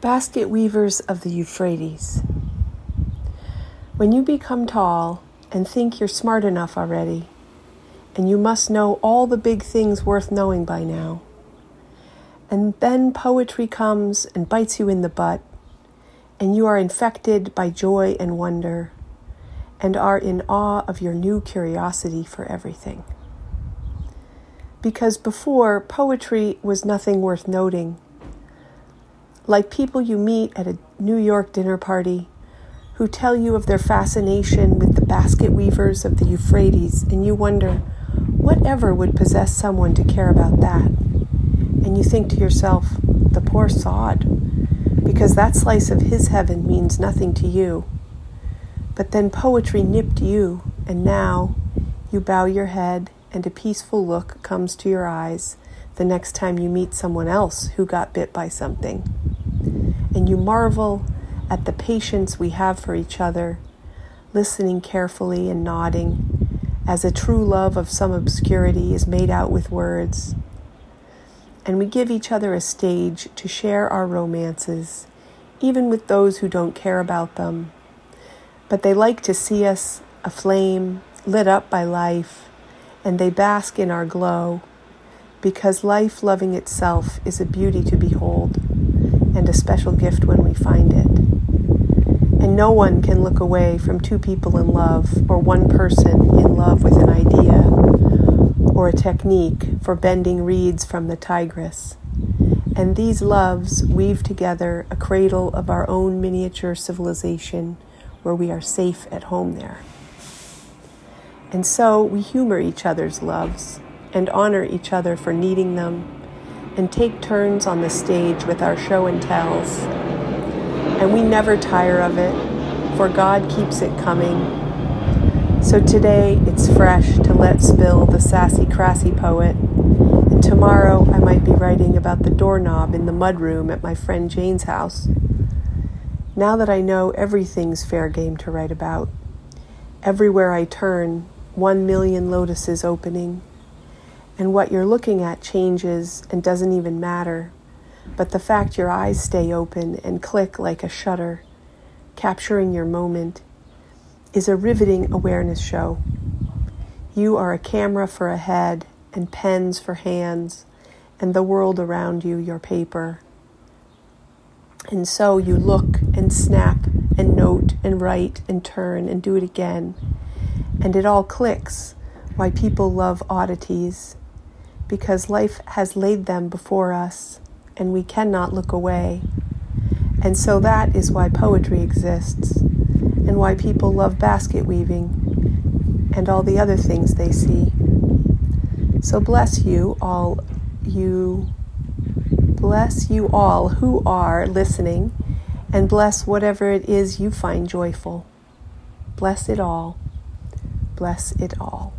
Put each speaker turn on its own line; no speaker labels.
Basket weavers of the Euphrates. When you become tall and think you're smart enough already, and you must know all the big things worth knowing by now, and then poetry comes and bites you in the butt, and you are infected by joy and wonder, and are in awe of your new curiosity for everything. Because before, poetry was nothing worth noting like people you meet at a New York dinner party who tell you of their fascination with the basket weavers of the Euphrates, and you wonder, whatever would possess someone to care about that? And you think to yourself, the poor sod, because that slice of his heaven means nothing to you. But then poetry nipped you, and now you bow your head, and a peaceful look comes to your eyes the next time you meet someone else who got bit by something and you marvel at the patience we have for each other, listening carefully and nodding, as a true love of some obscurity is made out with words. And we give each other a stage to share our romances, even with those who don't care about them. But they like to see us aflame, lit up by life, and they bask in our glow, because life loving itself is a beauty to behold and a special gift when we find it. And no one can look away from two people in love or one person in love with an idea or a technique for bending reeds from the Tigris. And these loves weave together a cradle of our own miniature civilization where we are safe at home there. And so we humor each other's loves and honor each other for needing them and take turns on the stage with our show and tells. And we never tire of it, for God keeps it coming. So today it's fresh to let spill the sassy, crassy poet. And tomorrow I might be writing about the doorknob in the mudroom at my friend Jane's house. Now that I know everything's fair game to write about, everywhere I turn, one million lotuses opening and what you're looking at changes and doesn't even matter. But the fact your eyes stay open and click like a shutter, capturing your moment, is a riveting awareness show. You are a camera for a head and pens for hands, and the world around you your paper. And so you look and snap and note and write and turn and do it again. And it all clicks why people love oddities because life has laid them before us and we cannot look away. And so that is why poetry exists and why people love basket weaving and all the other things they see. So bless you all you bless you all who are listening and bless whatever it is you find joyful. Bless it all. Bless it all.